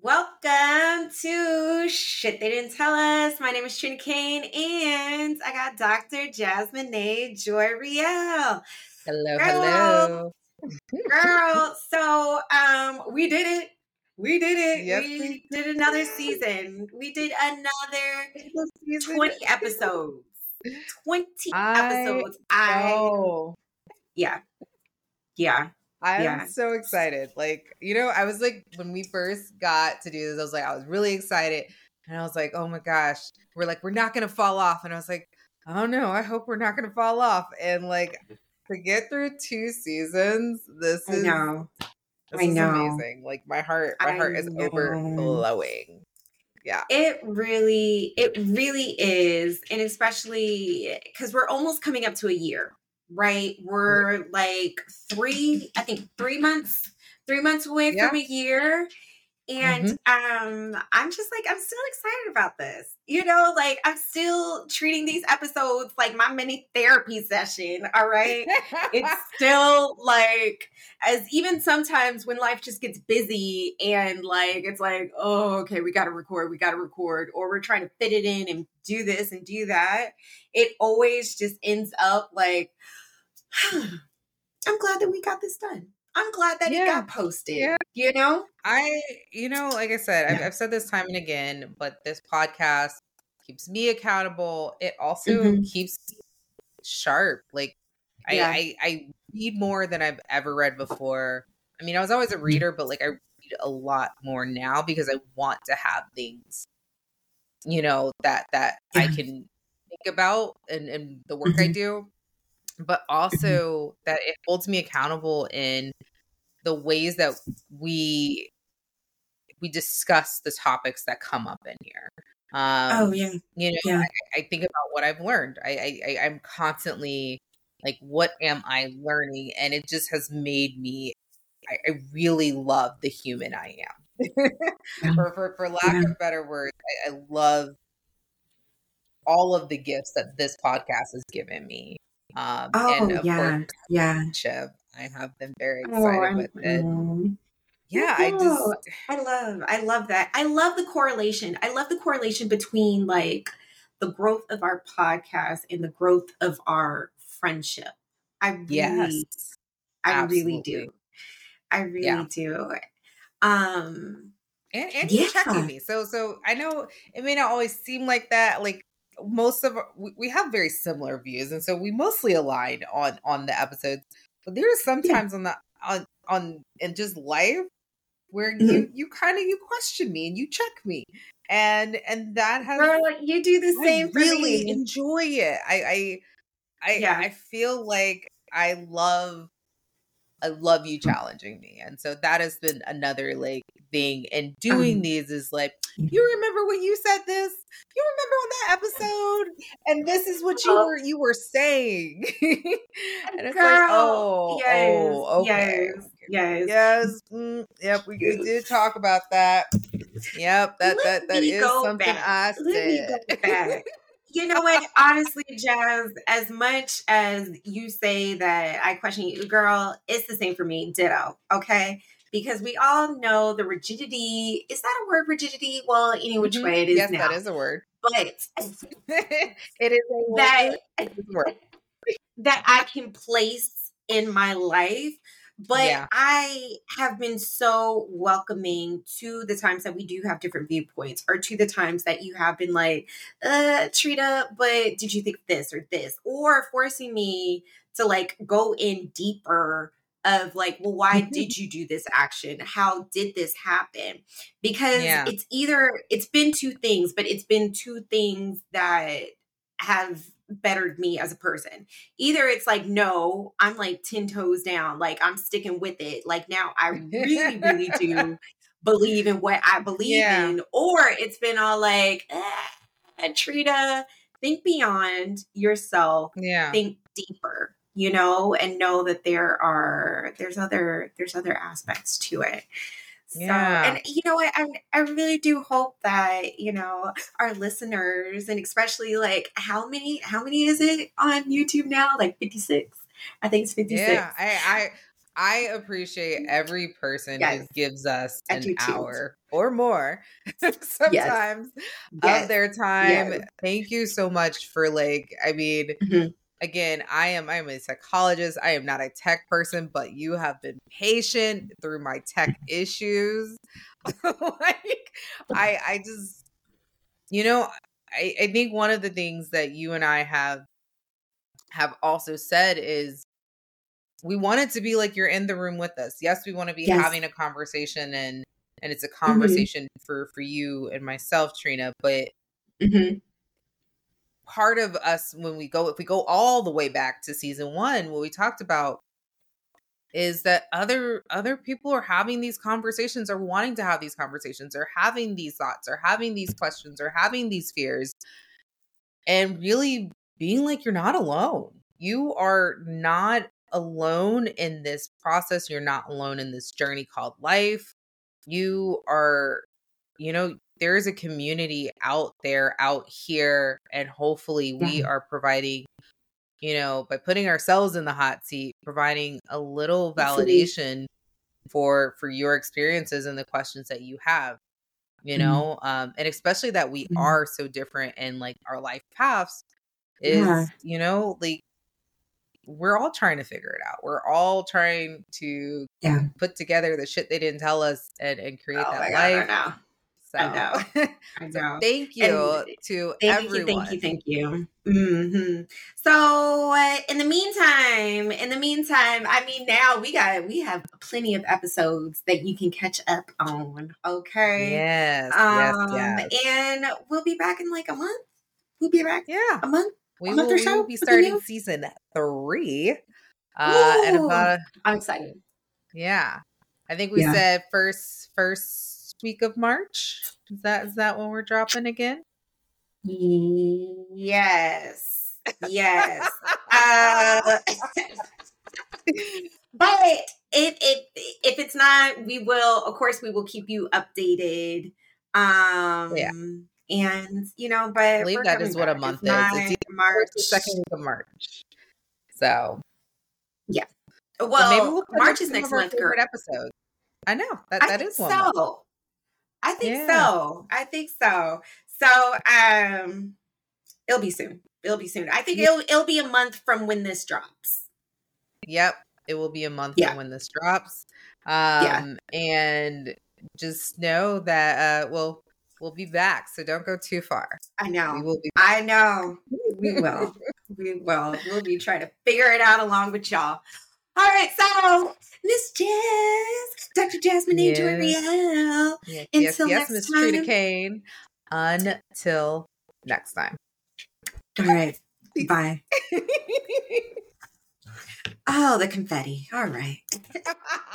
Welcome to Shit They Didn't Tell Us. My name is Trina Kane, and I got Dr. Jasmine A. Joy Riel. Hello, Girl. hello. Girl, so um we did it. We did it. Yep. We did another season. We did another 20 episodes. 20 I episodes. Know. I yeah. Yeah. I'm yeah. so excited. Like, you know, I was like, when we first got to do this, I was like, I was really excited. And I was like, oh my gosh, we're like, we're not going to fall off. And I was like, oh no, I hope we're not going to fall off. And like, to get through two seasons, this is, I know. This I know. amazing. Like, my heart, my I heart is know. overflowing. Yeah. It really, it really is. And especially because we're almost coming up to a year right? We're like three, I think three months, three months away yeah. from a year. And mm-hmm. um I'm just like I'm still excited about this. You know, like I'm still treating these episodes like my mini therapy session, all right? it's still like as even sometimes when life just gets busy and like it's like, "Oh, okay, we got to record, we got to record," or we're trying to fit it in and do this and do that. It always just ends up like I'm glad that we got this done. I'm glad that yeah. it got posted. Yeah. You know? I, you know, like I said, yeah. I've, I've, said this time and again, but this podcast keeps me accountable. It also mm-hmm. keeps sharp. Like, yeah. I, I, I read more than I've ever read before. I mean, I was always a mm-hmm. reader, but like I read a lot more now because I want to have things, you know, that that I can think about and, and the work mm-hmm. I do but mm-hmm. also that it holds me accountable in the ways that we we discuss the topics that come up in here. Um, oh yeah, you know, yeah. I, I, think about what I've learned. I, I I'm constantly like, what am I learning? And it just has made me. I, I really love the human I am. for, for for lack yeah. of better words, I, I love all of the gifts that this podcast has given me. Um, oh, and of yeah, course, yeah. I have been very oh, excited oh, with it. Yeah, I just I love I love that. I love the correlation. I love the correlation between like the growth of our podcast and the growth of our friendship. I really yes, I absolutely. really do. I really yeah. do. Um and, and yeah. checking me. So so I know it may not always seem like that. Like most of we have very similar views, and so we mostly align on on the episodes. But there are sometimes yeah. on the on on in just life where mm-hmm. you you kind of you question me and you check me, and and that has Girl, you do the same. I really enjoy it. I I I, yeah. I feel like I love I love you challenging me. And so that has been another like thing. And doing um, these is like, you remember when you said this? You remember on that episode? And this is what you were you were saying. and it's Girl, like, oh, yes, oh, okay. Yes, yes. Yes. Mm, yep, we, did talk about that. Yep, that Let that that is something back. I said you know what? Honestly, Jazz, as much as you say that I question you, girl, it's the same for me. Ditto. Okay. Because we all know the rigidity. Is that a word, rigidity? Well, any which mm-hmm. way it is yes, now. that is a word. But it is a that, word. that I can place in my life but yeah. I have been so welcoming to the times that we do have different viewpoints, or to the times that you have been like, uh, Trina, but did you think this or this? Or forcing me to like go in deeper of like, well, why did you do this action? How did this happen? Because yeah. it's either, it's been two things, but it's been two things that have bettered me as a person. Either it's like, no, I'm like 10 toes down, like I'm sticking with it. Like now I really, really do believe in what I believe yeah. in. Or it's been all like, eh, Trina, think beyond yourself. Yeah. Think deeper, you know, and know that there are there's other there's other aspects to it. Yeah. So, and you know what? I, I really do hope that, you know, our listeners and especially like how many, how many is it on YouTube now? Like 56? I think it's 56. Yeah. I, I, I appreciate every person yes. who gives us an hour or more sometimes yes. of their time. Yes. Thank you so much for like, I mean, mm-hmm. Again, I am I'm a psychologist. I am not a tech person, but you have been patient through my tech issues. like I I just you know, I, I think one of the things that you and I have have also said is we want it to be like you're in the room with us. Yes, we want to be yes. having a conversation and and it's a mm-hmm. conversation mm-hmm. for for you and myself, Trina, but mm-hmm. Part of us when we go if we go all the way back to season 1, what we talked about is that other other people are having these conversations or wanting to have these conversations or having these thoughts or having these questions or having these fears and really being like you're not alone. You are not alone in this process. You're not alone in this journey called life. You are, you know, there is a community out there, out here, and hopefully we yeah. are providing, you know, by putting ourselves in the hot seat, providing a little validation for for your experiences and the questions that you have you mm-hmm. know mm-hmm. um and especially that we mm-hmm. are so different and like our life paths is yeah. you know like we're all trying to figure it out. We're all trying to yeah. put together the shit they didn't tell us and, and create oh that life. So, I know. I know. so thank you and to thank everyone. You, thank you. Thank you. Mm-hmm. So uh, in the meantime, in the meantime, I mean, now we got we have plenty of episodes that you can catch up on. Okay. Yes. Um, yes, yes. And we'll be back in like a month. We'll be back. Yeah. A month we will, we will be starting season three. Uh, and about I'm excited. Yeah, I think we yeah. said first first week of March. Is that is that when we're dropping again? Yes, yes. uh, but if if if it's not, we will. Of course, we will keep you updated. Um, yeah and you know, but I believe that is what a month is. It's March, the second week of March. So, yeah. Well, maybe we'll March is next month. Favorite episode. I know that that is so. I think yeah. so. I think so. So, um, it'll be soon. It'll be soon. I think it'll it'll be a month from when this drops. Yep, it will be a month yeah. from when this drops. Um, yeah. and just know that uh, well We'll be back, so don't go too far. I know. We will be I know. We will. we will. We'll be trying to figure it out along with y'all. All right, so Miss Jazz, Dr. Jasmonae yes. Adriel. Yes, until yes, Miss Trina Kane. Until next time. All right. Bye. oh, the confetti. All right.